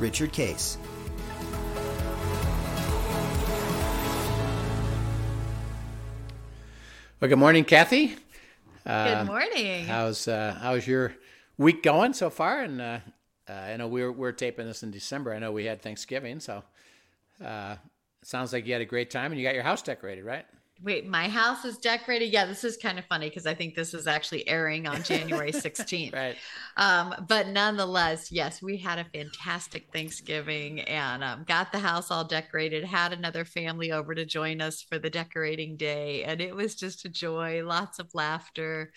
Richard Case. Well, good morning, Kathy. Good morning. How's uh, how's your week going so far? And uh, uh, I know we're we're taping this in December. I know we had Thanksgiving, so uh, it sounds like you had a great time and you got your house decorated, right? Wait, my house is decorated. Yeah, this is kind of funny because I think this is actually airing on January 16th. right. Um, but nonetheless, yes, we had a fantastic Thanksgiving and um, got the house all decorated. Had another family over to join us for the decorating day, and it was just a joy. Lots of laughter.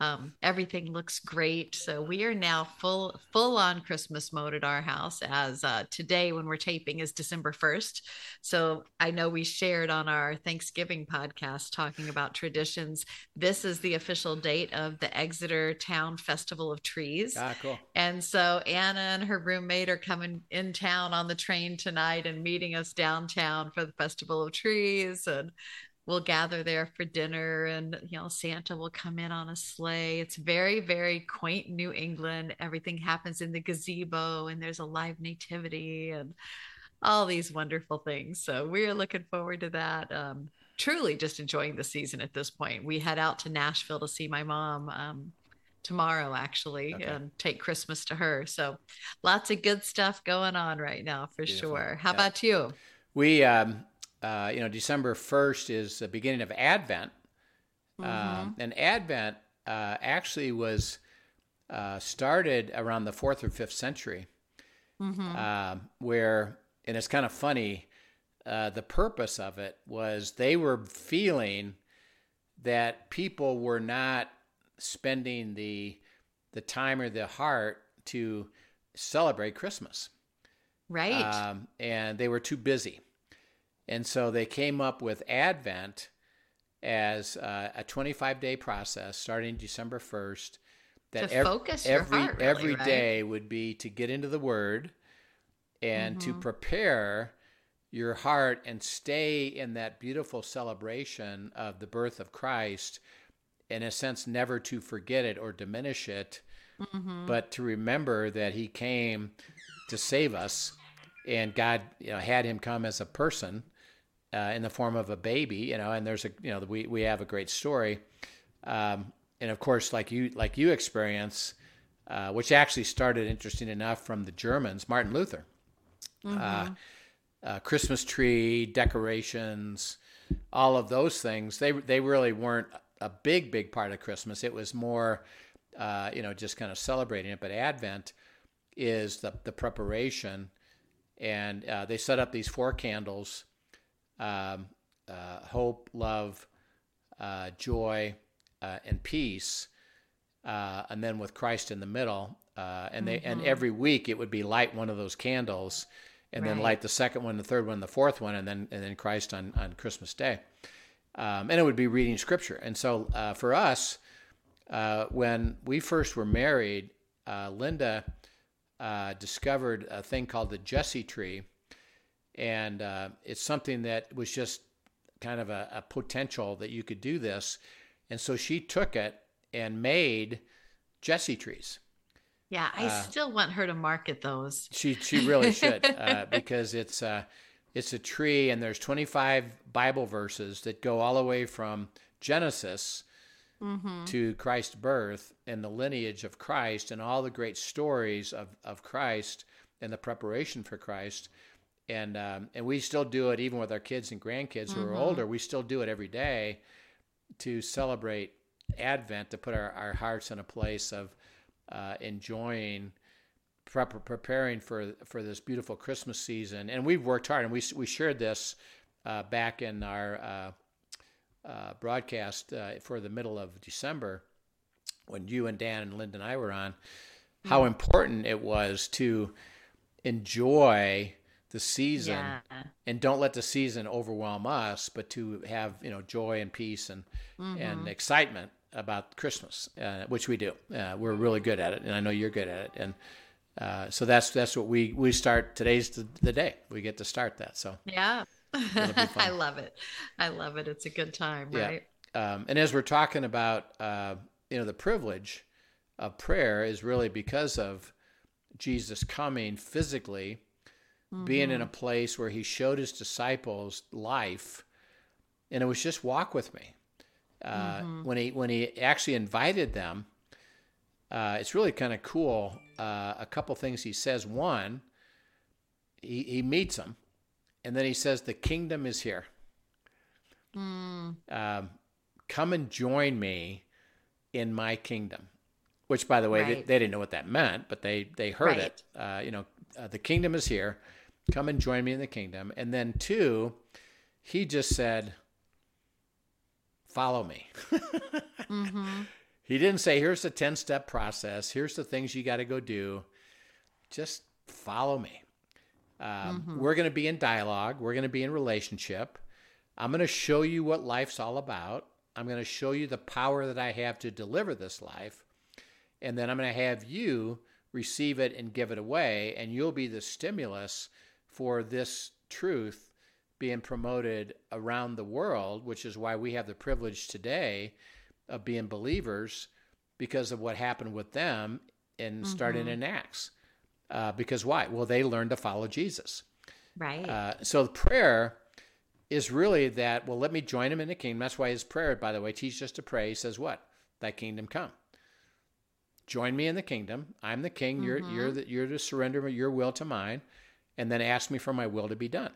Um, everything looks great. So we are now full full on Christmas mode at our house. As uh, today, when we're taping, is December first. So I know we shared on our Thanksgiving podcast talking about traditions. This is the official date of the Exeter Town Festival of Trees. Ah, cool. And so Anna and her roommate are coming in town on the train tonight and meeting us downtown for the Festival of Trees. And we'll gather there for dinner and you know santa will come in on a sleigh. It's very very quaint new england. Everything happens in the gazebo and there's a live nativity and all these wonderful things. So we're looking forward to that. Um, truly just enjoying the season at this point. We head out to nashville to see my mom um, tomorrow actually okay. and take christmas to her. So lots of good stuff going on right now for Beautiful. sure. How yeah. about you? We um uh, you know, December 1st is the beginning of Advent. Mm-hmm. Um, and Advent uh, actually was uh, started around the fourth or fifth century, mm-hmm. Um, where, and it's kind of funny, uh, the purpose of it was they were feeling that people were not spending the the time or the heart to celebrate Christmas. Right. Um, and they were too busy. And so they came up with Advent as uh, a 25 day process starting December 1st. That to ev- focus every heart, really, every right? day would be to get into the Word and mm-hmm. to prepare your heart and stay in that beautiful celebration of the birth of Christ. In a sense, never to forget it or diminish it, mm-hmm. but to remember that He came to save us, and God, you know, had Him come as a person uh, in the form of a baby, you know, and there's a, you know, we, we have a great story. Um, and of course, like you, like you experience, uh, which actually started interesting enough from the Germans, Martin Luther, mm-hmm. uh, uh Christmas tree decorations, all of those things. They, they really weren't a big, big part of Christmas. It was more, uh, you know, just kind of celebrating it. But Advent is the, the preparation. And uh, they set up these four candles um, uh, hope, love, uh, joy, uh, and peace, uh, and then with Christ in the middle. Uh, and they mm-hmm. and every week it would be light one of those candles, and right. then light the second one, the third one, the fourth one, and then and then Christ on on Christmas Day. Um, and it would be reading Scripture. And so uh, for us, when we first were married, Linda discovered a thing called the Jesse tree and uh, it's something that was just kind of a, a, potential that you could do this. And so she took it and made Jesse trees. Yeah, I uh, still want her to market those. She she really should uh, because it's uh, it's a tree and there's 25 Bible verses that go all the way from Genesis mm-hmm. to Christ's birth and the lineage of Christ and all the great stories of, of Christ and the preparation for Christ and um, and we still do it even with our kids and grandkids who mm-hmm. are older. We still do it every day to celebrate Advent, to put our, our hearts in a place of uh, enjoying, prep- preparing for for this beautiful Christmas season. And we've worked hard, and we we shared this uh, back in our uh, uh broadcast uh, for the middle of December when you and Dan and Linda and I were on. How mm-hmm. important it was to enjoy the season Yeah. and don't let the season overwhelm us, but to have you know joy and peace and Mm-hmm. and excitement about Christmas, uh, which we do. Uh, we're really good at it, and I know you're good at it. And uh, so that's that's what we we start. Today's the, the day we get to start that. So Yeah. I love it. I love it. It's a good time, Yeah. right? Um, and as we're talking about, uh, you know, the privilege of prayer is really because of Jesus coming physically, being in a place where he showed his disciples life, and it was just walk with me. Uh, When he when he actually invited them, uh, it's really kind of cool. Uh, a couple things he says. One, he, he meets them, and then he says, "The kingdom is here." um, come and join me in my kingdom. Which, by the way, they, Right. they didn't know what that meant, but they they heard Right. it. Uh, you know, uh, the kingdom is here. Come and join me in the kingdom. And then two, he just said, "Follow me." Mm-hmm. He didn't say, "Here's the ten step process. Here's the things you got to go do." Just follow me. Um, We're going to be in dialogue. We're going to be in relationship. I'm going to show you what life's all about. I'm going to show you the power that I have to deliver this life. And then I'm going to have you receive it and give it away. And you'll be the stimulus for this truth being promoted around the world, which is why we have the privilege today of being believers because of what happened with them and starting in Acts. Uh, because why? Well, they learned to follow Jesus. Right. Uh, so the prayer is really that. Well, let me join him in the kingdom. That's why his prayer, by the way, teaches us to pray. He says, "What? Thy kingdom come." Join me in the kingdom. I'm the king. You're you're the, you're to surrender your will to mine, and then ask me for my will to be done.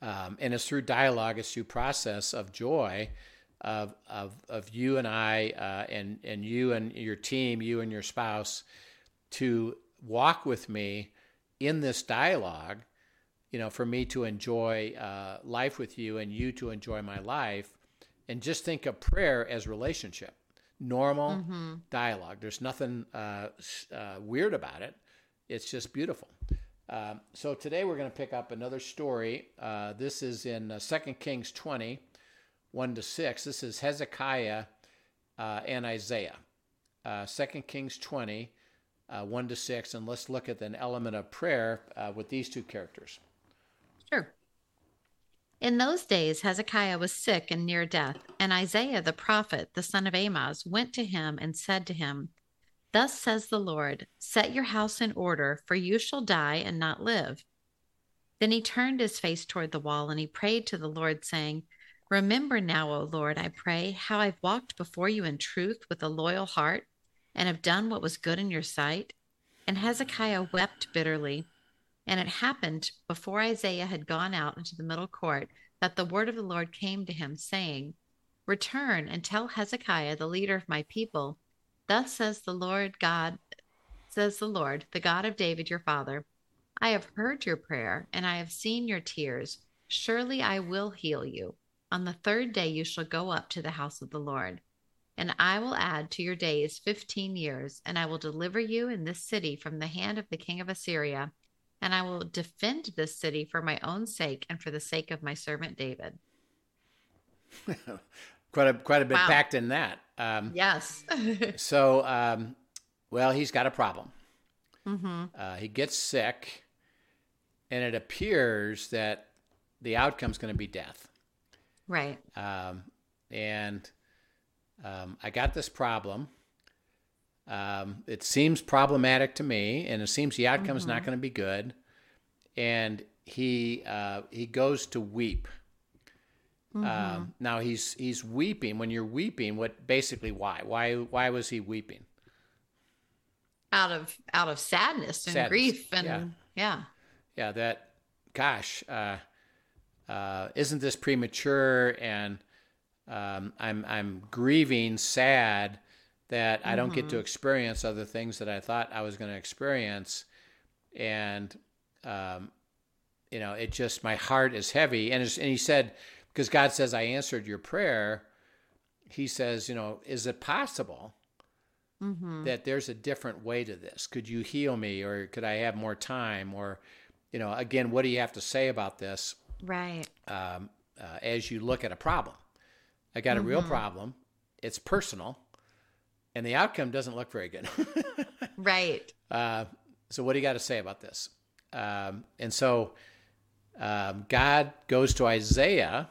Um, and it's through dialogue, it's through process of joy, of of of you and I, uh, and and you and your team, you and your spouse, to walk with me in this dialogue you know, for me to enjoy uh, life with you and you to enjoy my life, and just think of prayer as relationship, normal dialogue. There's nothing uh, uh, weird about it. It's just beautiful. Um, so today we're going to pick up another story. Uh, this is in uh, 2 Kings 20, 1 to 6. This is Hezekiah uh, and Isaiah. Uh, 2 Kings 20, uh, 1 to 6. And let's look at an element of prayer uh, with these two characters. Sure. In those days, Hezekiah was sick and near death, and Isaiah the prophet, the son of Amoz, went to him and said to him, Thus says the Lord, Set your house in order, for you shall die and not live. Then he turned his face toward the wall and he prayed to the Lord, saying, Remember now, O Lord, I pray, how I've walked before you in truth with a loyal heart and have done what was good in your sight. And Hezekiah wept bitterly. And it happened before Isaiah had gone out into the middle court that the word of the Lord came to him, saying, Return and tell Hezekiah, the leader of my people, Thus says the Lord God, says the Lord, the God of David your father, I have heard your prayer, and I have seen your tears. Surely I will heal you. On the third day you shall go up to the house of the Lord. And I will add to your days fifteen years, and I will deliver you in this city from the hand of the king of Assyria and I will defend this city for my own sake and for the sake of my servant David. quite a quite a bit Wow. packed in that. Um, Yes. So, um, well, he's got a problem. hmm Uh, he gets sick, and it appears that the outcome's going to be death. Right. Um, and um, I got this problem. Um, it seems problematic to me, and it seems the outcome's not going to be good. And he uh, he goes to weep. Um, now he's he's weeping. When you're weeping, what basically why why why was he weeping? Out of out of sadness and Sadness, grief and yeah. yeah. yeah, that, gosh, uh, uh, isn't this premature? And um, I'm I'm grieving, sad that I don't get to experience other things that I thought I was going to experience, and um, you know, it just my heart is heavy. And, and he said, because God says I answered your prayer. He says, you know, is it possible mm-hmm. that there's a different way to this. Could you heal me, or could I have more time, or you know, again, what do you have to say about this? Right. Um, uh, as you look at a problem, I got mm-hmm. a real mm-hmm. problem. It's personal, and the outcome doesn't look very good. right. Uh, so, what do you got to say about this? Um, and so, um, God goes to Isaiah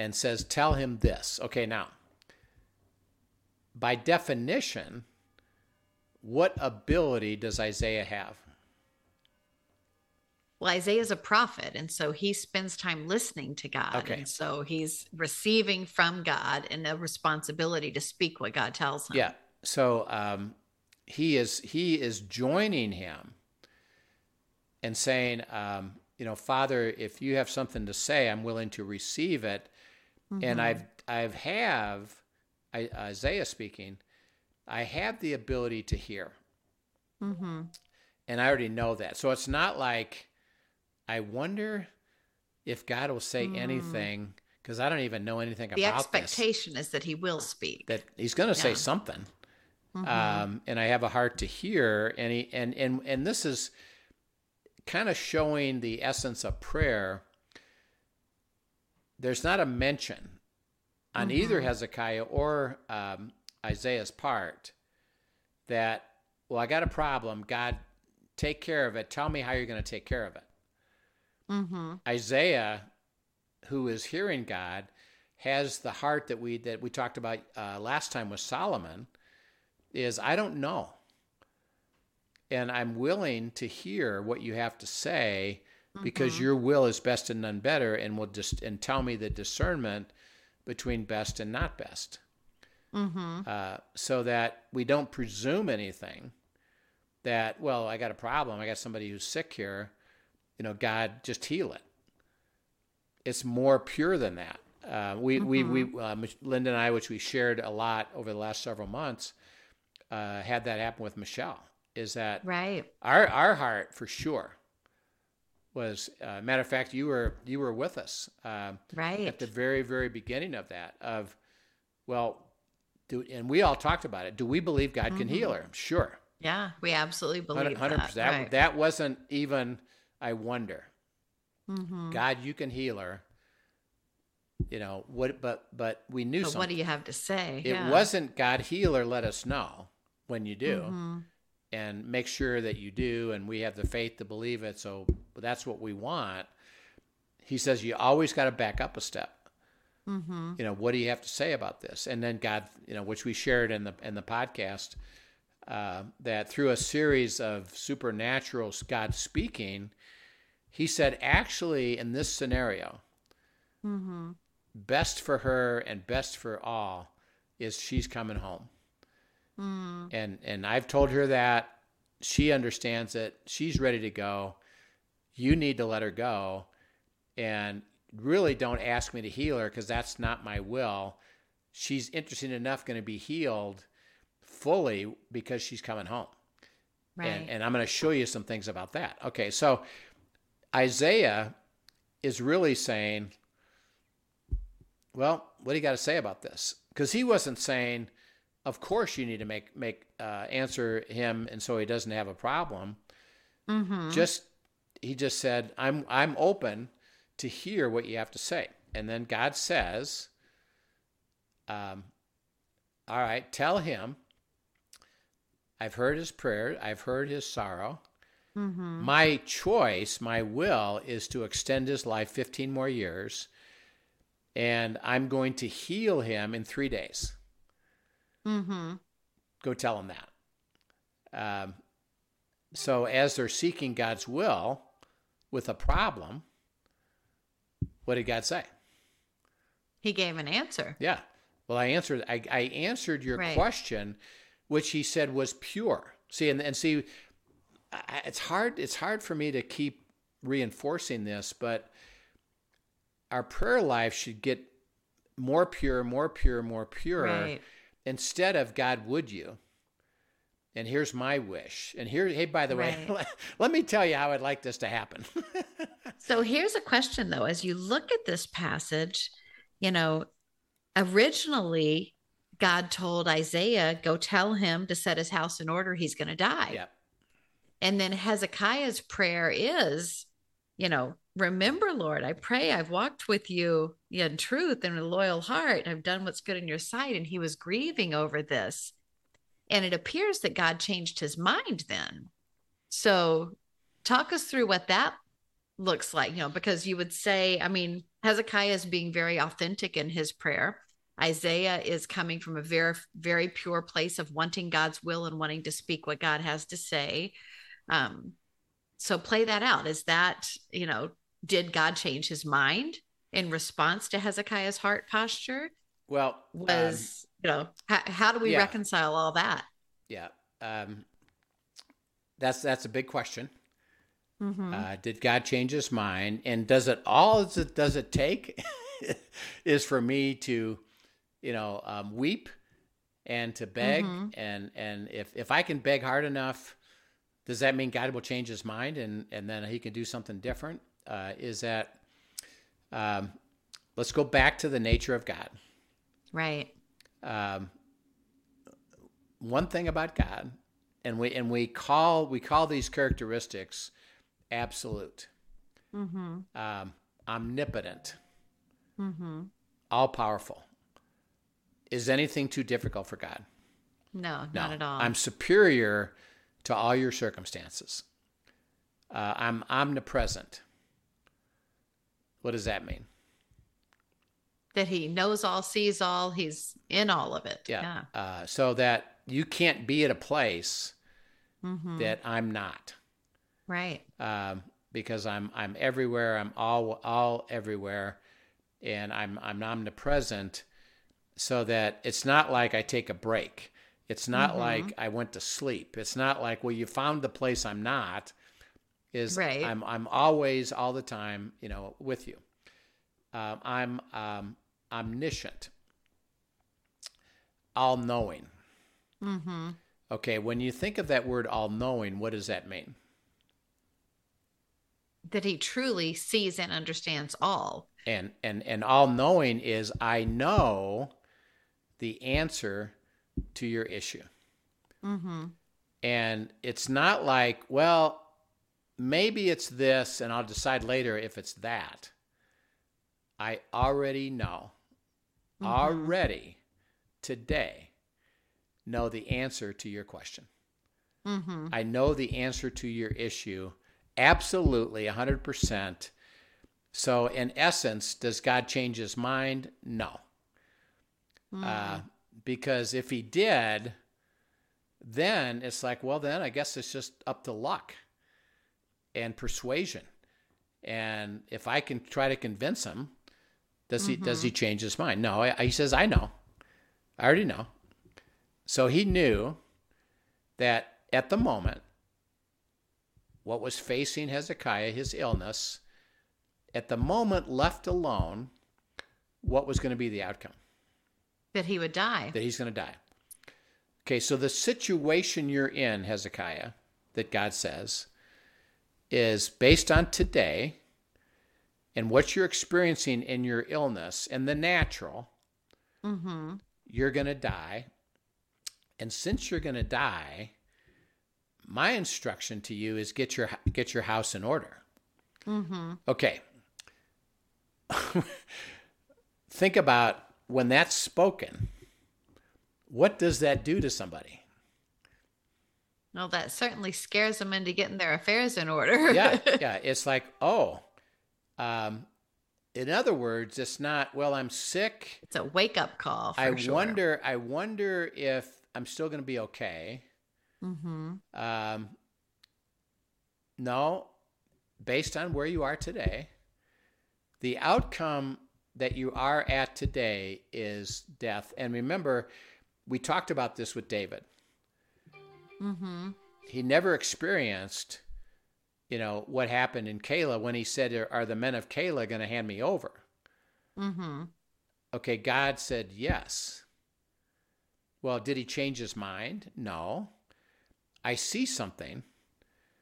and says, Tell him this. Okay, now, by definition, what ability does Isaiah have? Well, Isaiah is a prophet, and so he spends time listening to God. Okay. And so he's receiving from God and a responsibility to speak what God tells him. Yeah. So um, he is he is joining him and saying, um, you know, Father, if you have something to say, I'm willing to receive it. Mm-hmm. And I've I've have I, Isaiah speaking, I have the ability to hear. Mm-hmm. And I already know that. So it's not like I wonder if God will say mm. anything because I don't even know anything the about The expectation this, is that he will speak. That he's going to yeah. say something. Mm-hmm. Um, and I have a heart to hear. And he, and and and this is kind of showing the essence of prayer. There's not a mention on mm-hmm. either Hezekiah or um, Isaiah's part that well, I got a problem. God, take care of it. Tell me how you're going to take care of it. Mm-hmm. Isaiah, who is hearing God, has the heart that we that we talked about uh, last time with Solomon. Is I don't know, and I'm willing to hear what you have to say because mm-hmm. your will is best and none better, and will just and tell me the discernment between best and not best, mm-hmm. uh, so that we don't presume anything. That well, I got a problem. I got somebody who's sick here you know, God, just heal it. It's more pure than that. Uh, we, mm-hmm. we, we, uh, Linda and I, which we shared a lot over the last several months, uh, had that happen with Michelle. Is that right? Our our heart for sure was. Uh, matter of fact, you were you were with us right at the very very beginning of that. Of well, do, and we all talked about it. Do we believe God mm-hmm. can heal her? Sure. Yeah, we absolutely believe 100%. that. That, right. that wasn't even I wonder. Mm-hmm. God, you can heal her. You know what? But but we knew. But what do you have to say? It yeah. wasn't God healer. Let us know when you do, mm-hmm. and make sure that you do, and we have the faith to believe it. So that's what we want. He says you always got to back up a step. Mm-hmm. You know what do you have to say about this? And then God, you know, which we shared in the in the podcast, uh, that through a series of supernatural God speaking, he said, actually, in this scenario, mm-hmm. best for her and best for all is she's coming home. Mm. And and I've told her that she understands it. She's ready to go. You need to let her go, and really don't ask me to heal her because that's not my will. She's interesting enough going to be healed fully because she's coming home. Right. And, and I'm going to show you some things about that. Okay, so Isaiah is really saying, well, what do you got to say about this? Because he wasn't saying, of course you need to make make uh, answer him, and so he doesn't have a problem. Mm-hmm. Just he just said, I'm I'm open to hear what you have to say, and then God says, um, all right, tell him. I've heard his prayer. I've heard his sorrow. Mm-hmm. My choice, my will, is to extend his life 15 more years, and I'm going to heal him in three days. Mm-hmm. Go tell him that. Um, so, as they're seeking God's will with a problem, what did God say? He gave an answer. Yeah. Well, I answered. I, I answered your right. question, which he said was pure. See, and, and see, it's hard it's hard for me to keep reinforcing this but our prayer life should get more pure more pure more pure right. instead of god would you and here's my wish and here hey by the right. way let me tell you how i'd like this to happen so here's a question though as you look at this passage you know originally God told Isaiah, go tell him to set his house in order. He's going to die. Yeah. And then Hezekiah's prayer is, you know, remember, Lord, I pray I've walked with you in truth and a loyal heart. I've done what's good in your sight. And he was grieving over this. And it appears that God changed his mind then. So talk us through what that looks like, you know, because you would say, I mean, Hezekiah is being very authentic in his prayer. Isaiah is coming from a very, very pure place of wanting God's will and wanting to speak what God has to say. Um, so play that out. Is that, you know, did God change his mind in response to Hezekiah's heart posture? Well, was, um, you know, how, how do we yeah. reconcile all that? Yeah. Um, that's, that's a big question. Mm-hmm. Uh, did God change his mind? And does it all does it, does it take is for me to, you know, um, weep and to beg mm-hmm. and and if if I can beg hard enough, does that mean God will change his mind and and then he can do something different? Uh, is that um, let's go back to the nature of God. Right. Um, one thing about God, and we and we call we call these characteristics absolute, mm-hmm. um, omnipotent, mm-hmm. all powerful. Is anything too difficult for God? No, no, not at all. I'm superior to all your circumstances. Uh, I'm omnipresent. What does that mean? That he knows all, sees all, he's in all of it. Yeah. yeah. Uh, so that you can't be at a place mm-hmm. that I'm not. Right. Um, because I'm I'm everywhere. I'm all all everywhere, and I'm I'm omnipresent. So that it's not like I take a break. It's not mm-hmm. like I went to sleep. It's not like well you found the place I'm not. Is right. I'm I'm always all the time you know with you. Um, I'm um, omniscient, all knowing. Mm-hmm. Okay, when you think of that word all knowing, what does that mean? that he truly sees and understands all. And and and all knowing is I know the answer to your issue. Mm-hmm. And it's not like, well, maybe it's this, and I'll decide later if it's that. I already know, mm-hmm. already today, know the answer to your question. Mm-hmm. I know the answer to your issue Absolutely, 100%. So, in essence, does God change his mind? No. Mm. Uh, because if he did, then it's like, well, then I guess it's just up to luck and persuasion. And if I can try to convince him, does mm-hmm. he does he mm-hmm. change his mind? No, I, he says, I know. I already know. So he knew that at the moment what was facing Hezekiah, his illness, at the moment left alone, what was going to be the outcome? That he would die. That he's going to die. Okay, so the situation you're in, Hezekiah, that God says, is based on today and what you're experiencing in your illness and the natural. Mm-hmm. You're going to die. And since you're going to die, my instruction to you is get your get your house in order. Mm-hmm. Okay. Think about when that's spoken. What does that do to somebody? Well, that certainly scares them into getting their affairs in order. yeah, yeah. It's like, oh, um, in other words, it's not. Well, I'm sick. It's a wake up call. I sure. wonder. I wonder if I'm still going to be okay. Mm-hmm. Um, no, based on where you are today, the outcome that you are at today is death. And remember, we talked about this with David. Mm-hmm. He never experienced, you know, what happened in Keilah when he said, "Are the men of Keilah going to hand me over?" Mm-hmm. Okay, God said yes. Well, did he change his mind? No. I see something.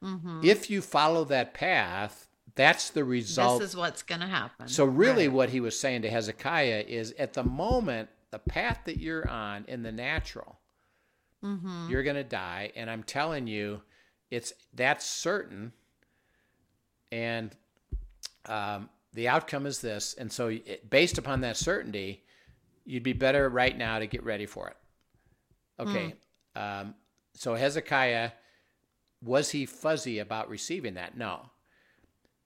Mm-hmm. If you follow that path, that's the result. This is what's going to happen. So, really, right. what he was saying to Hezekiah is at the moment the path that you're on in the natural, Mm-hmm. you're going to die. And I'm telling you, it's that's certain. And um, the outcome is this. And so, it, based upon that certainty, you'd be better right now to get ready for it. Okay. Um, so, Hezekiah, was he fuzzy about receiving that? No.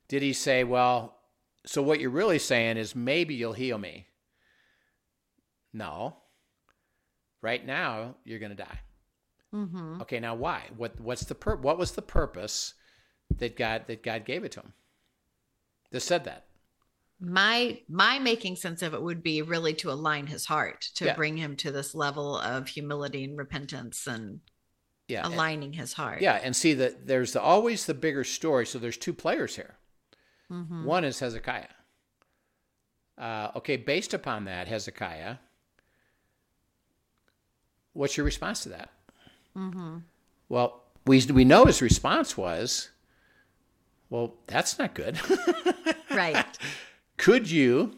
Did he say, well, so what you're really saying is maybe you'll heal me? No. Right now, you're going to die. Mm-hmm. Okay, now why? What what's the pur- what was the purpose that God that God gave it to him? That said that. My my making sense of it would be really to align his heart, to Yeah. bring him to this level of humility and repentance and Yeah. and- aligning his heart. yeah, and see that there's the, always the bigger story. So there's two players here. Mm-hmm. One is Hezekiah. Uh, okay, based upon that, Hezekiah, what's your response to that? Mm-hmm. Well, we we know his response was, well, that's not good. Right. could you?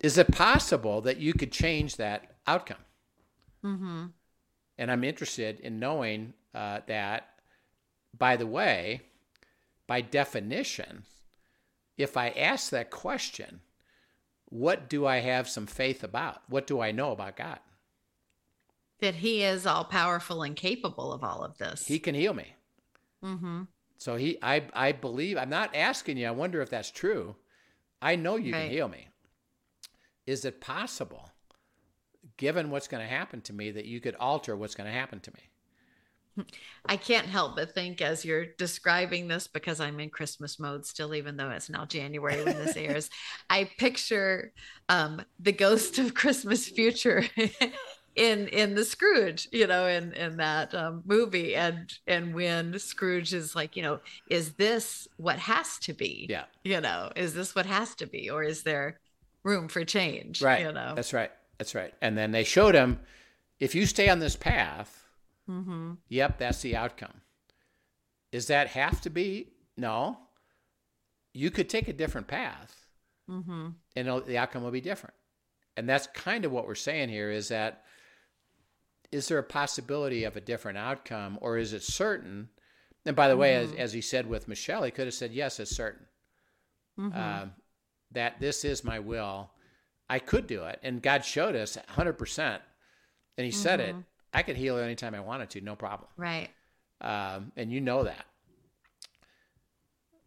Is it possible that you could change that outcome? Mm-hmm. And I'm interested in knowing uh, that. By the way, by definition, if I ask that question, what do I have some faith about? What do I know about God? That he is all powerful and capable of all of this. He can heal me. mm-hmm. So he, I, I believe. I'm not asking you. I wonder if that's true. I know you Right. can heal me. Is it possible, given what's going to happen to me, that you could alter what's going to happen to me? I can't help but think as you're describing this because I'm in Christmas mode still, even though it's now January when this airs. I picture um, the ghost of Christmas future in in the Scrooge, you know, in in that um, movie, and and when Scrooge is like, you know, is this what has to be? Yeah. you know, is this what has to be, or is there room for change? Right. you know. That's right. That's right. And then they showed him, if you stay on this path, mm-hmm. yep, that's the outcome. Does that have to be? No. You could take a different path, Mm-hmm. and the outcome will be different. And that's kind of what we're saying here is that is there a possibility of a different outcome or is it certain? And by the way, as, as he said with Michelle, he could have said, yes, it's certain Mm-hmm. um, that this is my will. I could do it. And God showed us 100%. And he said it. I could heal anytime I wanted to, no problem. right. Um, and you know that.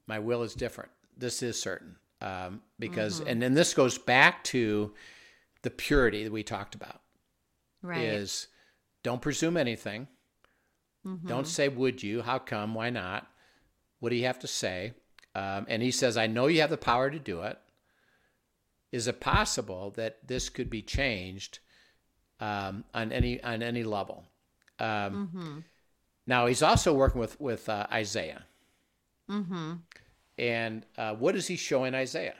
My will is different. This is certain. Um, because, and then this goes back to the purity that we talked about Right. is don't presume anything. Mhm. Don't say, would you? How come? Why not? What do you have to say? Um, and he says, I know you have the power to do it. Is it possible that this could be changed um, on any on any level? Um, Mm-hmm. Now he's also working with with uh, Isaiah, Mm-hmm. and uh, what is he showing Isaiah?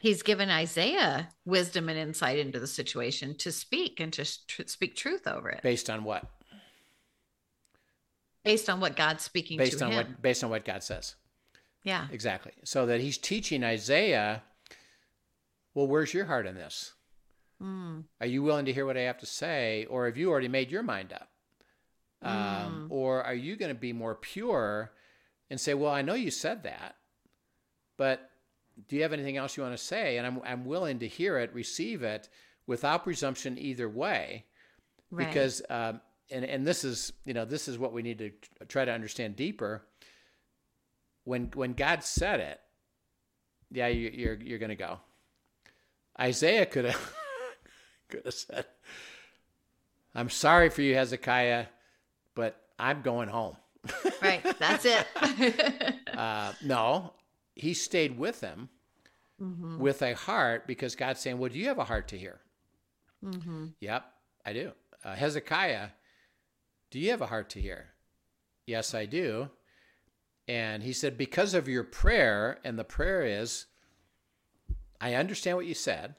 He's given Isaiah wisdom and insight into the situation to speak and to tr- speak truth over it Based on what? based on what God's speaking Based to on him. what? Based on what God says. yeah. Exactly. So that he's teaching Isaiah. Well, where's your heart in this? Mm. Are you willing to hear what I have to say, or have you already made your mind up? Um, or are you going to be more pure and say, "Well, I know you said that, but do you have anything else you want to say?" And I'm I'm willing to hear it, receive it, without presumption either way, Right. because um, and and this is you know this is what we need to try to understand deeper. When when God said it, yeah, you, you're you're going to go. Isaiah could have could have said, "I'm sorry for you, Hezekiah, but I'm going home." right. That's it. Uh, no, he stayed with them mm-hmm. with a heart because God's saying, "Well, do you have a heart to hear?" Mm-hmm. Yep, I do. Uh, Hezekiah, do you have a heart to hear? Yes, I do. And he said, because of your prayer, and the prayer is, I understand what you said.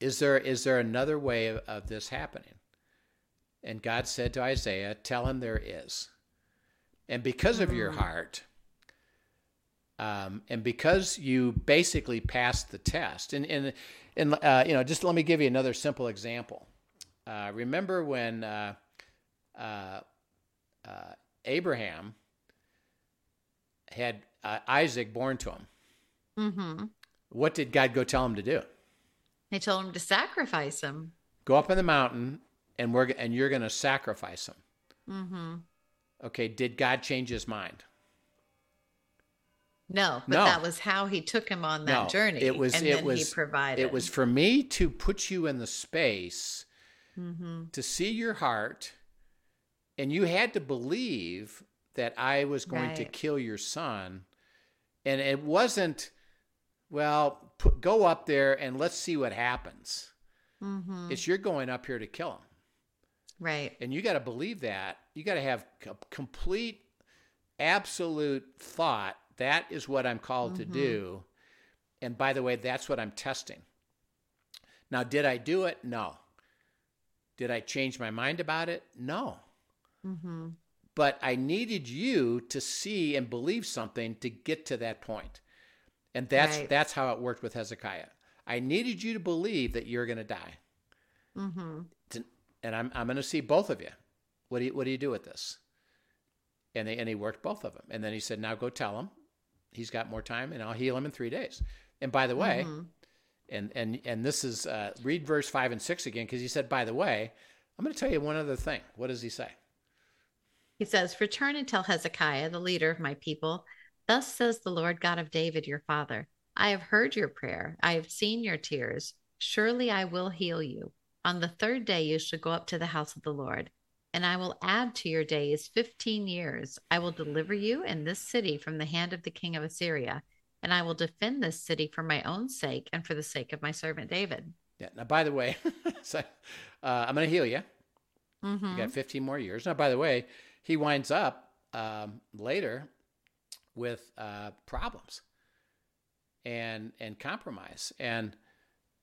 Is there is there another way of, of this happening? And God said to Isaiah, Tell him there is. And because of your heart, Um, and because you basically passed the test, and and and uh, you know, just let me give you another simple example. Uh, remember when uh, uh, uh Abraham had uh, Isaac born to him? Mm-hmm. What did God go tell him to do? He told him to sacrifice him. Go up in the mountain, and we're and you're going to sacrifice him. Mm-hmm. Okay, did God change his mind? No, but No. that was how he took him on that No, journey. It was. and it then was. he provided. It was for me to put you in the space Mm-hmm. to see your heart, and you had to believe that I was going to kill your son, and it wasn't. Well, put, go up there and let's see what happens. Mm-hmm. It's you're going up here to kill him. Right. And you got to believe that. You got to have co- complete, absolute thought. That is what I'm called to Mhm. do. And by the way, that's what I'm testing. Now, did I do it? No. Did I change my mind about it? No. Mm-hmm. But I needed you to see and believe something to get to that point. And that's Right. that's how it worked with Hezekiah. I needed you to believe that you're going to die Mm-hmm. and I'm I'm going to see both of you. What do you what do you do with this? And they and he worked both of them. And then he said, "Now go tell him he's got more time, and I'll heal him in three days." And by the way, Mhm. and and and this is uh, read verse five and six again because he said, "By the way, I'm going to tell you one other thing." What does he say? He says, Return and tell Hezekiah, the leader of my people, Thus says the Lord God of David, your father I have heard your prayer, I have seen your tears. Surely I will heal you. On the third day you shall go up to the house of the Lord, and I will add to your days fifteen years. I will deliver you and this city from the hand of the king of Assyria, and I will defend this city for my own sake and for the sake of my servant David. Yeah. Now, by the way, so, uh, I'm going to heal you. Mm-hmm. You got 15 more years. Now, by the way, he winds up um, later with uh, problems and and compromise, and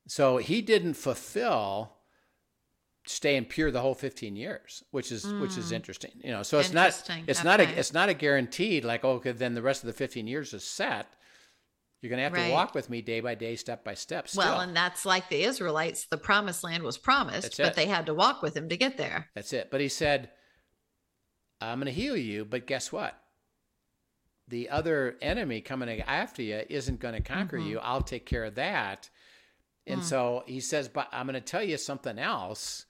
so he didn't fulfill staying pure the whole 15 years, which is which is Mm. interesting. You know, so it's not it's not a it's not a guaranteed like oh, okay, then the rest of the 15 years is set. You're going to have Right. to walk with me day by day, step by step. Still. Well, and that's like the Israelites. The promised land was promised, but they had to walk with him to get there. That's it. But he said, I'm going to heal you, but guess what? The other enemy coming after you isn't going to conquer Mhm. you. I'll take care of that. And Mm. so he says, but I'm going to tell you something else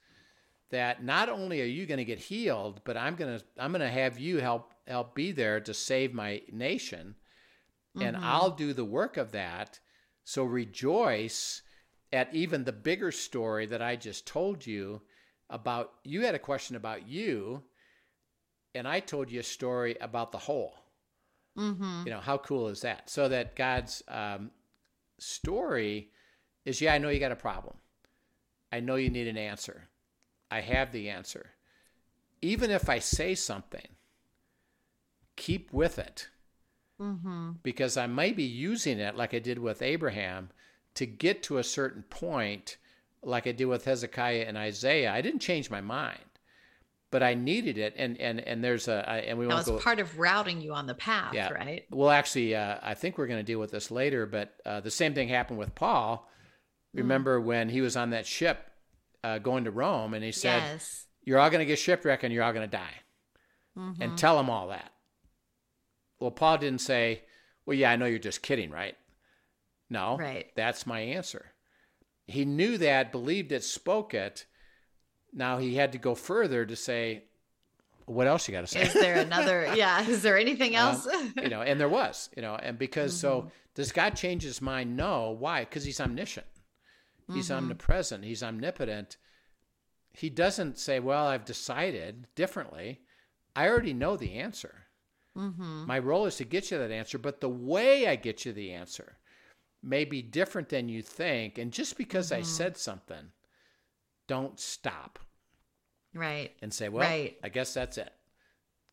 that not only are you going to get healed, but I'm going to I'm going to have you help help be there to save my nation and Mhm. I'll do the work of that. So rejoice at even the bigger story that I just told you about. You had a question about you, and I told you a story about the whole. Mm-hmm. You know, how cool is that? So that God's um, story is yeah, I know you got a problem. I know you need an answer. I have the answer. Even if I say something, keep with it Mm-hmm. because I may be using it like I did with Abraham to get to a certain point, like I did with Hezekiah and Isaiah. I didn't change my mind, but I needed it, and and and there's a I- and we That won't was go. part of routing you on the path, Yeah. right? well, actually, uh, I think we're going to deal with this later, but uh, the same thing happened with Paul. Mm. Remember when he was on that ship uh, going to Rome, and he said, yes. "You're all going to get shipwrecked, and you're all going to die." Mhm. and tell him all that. Well, Paul didn't say, Well, yeah, I know you're just kidding, right? No, Right. that's my answer. He knew that, believed it, spoke it. Now he had to go further to say, What else you got to say? Is there another? yeah. Is there anything Um, else? you know, and there was, you know, and because so Mm-hmm. does God change his mind? No. Why? Because he's omniscient. He's Mhm. omnipresent. He's omnipotent. He doesn't say, Well, I've decided differently. I already know the answer. mm-hmm. My role is to get you that answer, but the way I get you the answer may be different than you think. And just because I Mhm. said something, don't stop Right. and say, Well, Right. I guess that's it.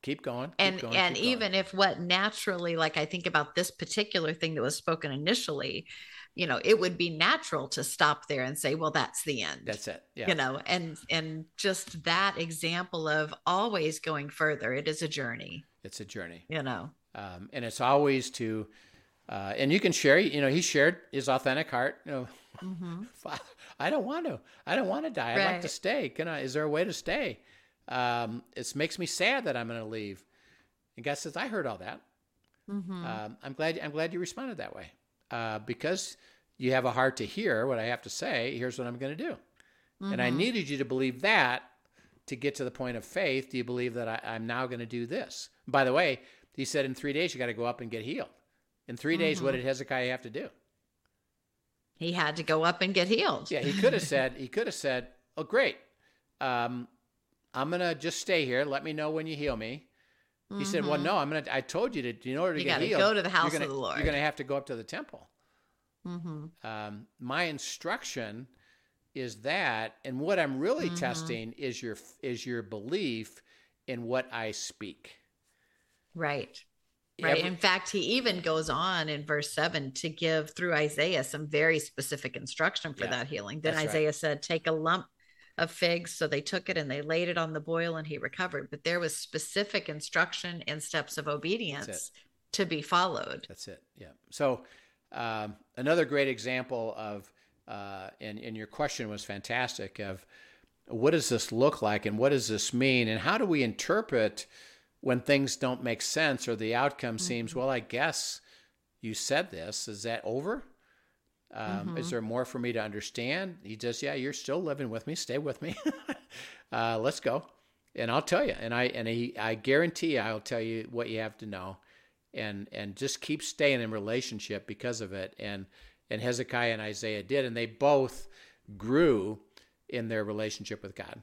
Keep going. keep and going, and keep going." even if what naturally like i think about this particular thing that was spoken initially you know it would be natural to stop there and say well that's the end that's it. Yeah. you know and and just that example of always going further it is a journey it's a journey. you know um, and it's always to Uh, and you can share, you know, he shared his authentic heart. You know, mm-hmm. I don't want to. I don't want to die. I'd right. like to stay. Can I? Is there a way to stay? Um, it makes me sad that I'm going to leave. And God says, I heard all that. Mm-hmm. Um, I'm glad. I'm glad you responded that way uh, because you have a heart to hear what I have to say. Here's what I'm going to do. Mm-hmm. And I mm-hmm. needed you to believe that to get to the point of faith. Do you believe that I, am now going to do this? By the way, he said in three days you got to go up and get healed. In 3 mm-hmm. days, what mm-hmm. did Hezekiah have to do? He had to go up and get healed. Yeah, he could have said, he could have said, "Oh, great, um, I'm gonna just stay here. Let me know when you heal me." He mm-hmm. said, "Well, mm-hmm. no, I'm gonna. I told you to. In order to you get healed, go to the house gonna, of the Lord. You're gonna have to go up to the temple." Mm-hmm. Um, my instruction is that, and what I'm really mm-hmm. testing is your is your belief in what I speak. Right. Right. Every, in fact, he even goes on in verse seven to give through Isaiah some very specific instruction for yeah, that healing. Then Isaiah right. said, Take a lump of figs. So they took it and they laid it on the boil and he recovered. But there was specific instruction and steps of obedience to be followed. That's it. Yeah. So um, another great example of, uh, and, and your question was fantastic of what does this look like and what does this mean and how do we interpret when things don't make sense or the outcome mm-hmm. seems, well, I guess you said this. Is that over? Um, mm-hmm. Is there more for me to understand? He says, yeah, you're still living with me. Stay with me. uh, let's go. And I'll tell you, and I and he, I guarantee I'll tell you what you have to know, and and just keep staying in relationship because of it. And and Hezekiah and Isaiah did, and they both grew in their relationship with God.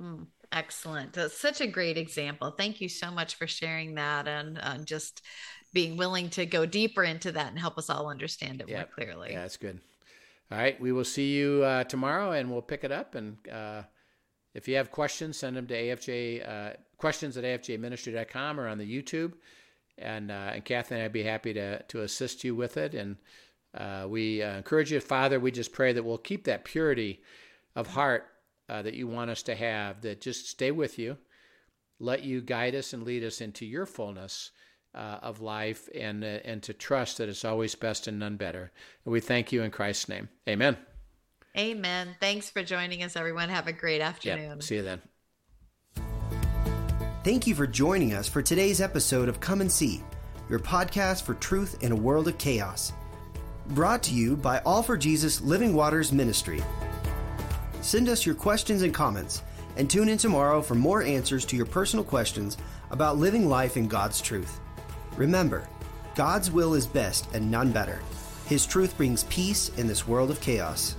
Mm. Excellent. That's such a great example. Thank you so much for sharing that and uh, just being willing to go deeper into that and help us all understand it more clearly. Yeah, that's good. All right. We will see you uh, tomorrow and we'll pick it up. And uh, if you have questions, send them to AFJ, uh, questions at afjministry.com or on the YouTube. And, uh, and Kathy and I'd be happy to, to assist you with it. And uh, we encourage you, Father, we just pray that we'll keep that purity of heart uh, that you want us to have that just stay with you, let you guide us and lead us into your fullness uh, of life, and uh, and to trust that it's always best and none better. And we thank you in Christ's name. Amen. Amen. Thanks for joining us, everyone. Have a great afternoon. Yep. See you then. Thank you for joining us for today's episode of Come and See, your podcast for truth in a world of chaos. Brought to you by All for Jesus Living Waters Ministry. Send us your questions and comments, and tune in tomorrow for more answers to your personal questions about living life in God's truth. Remember, God's will is best and none better. His truth brings peace in this world of chaos.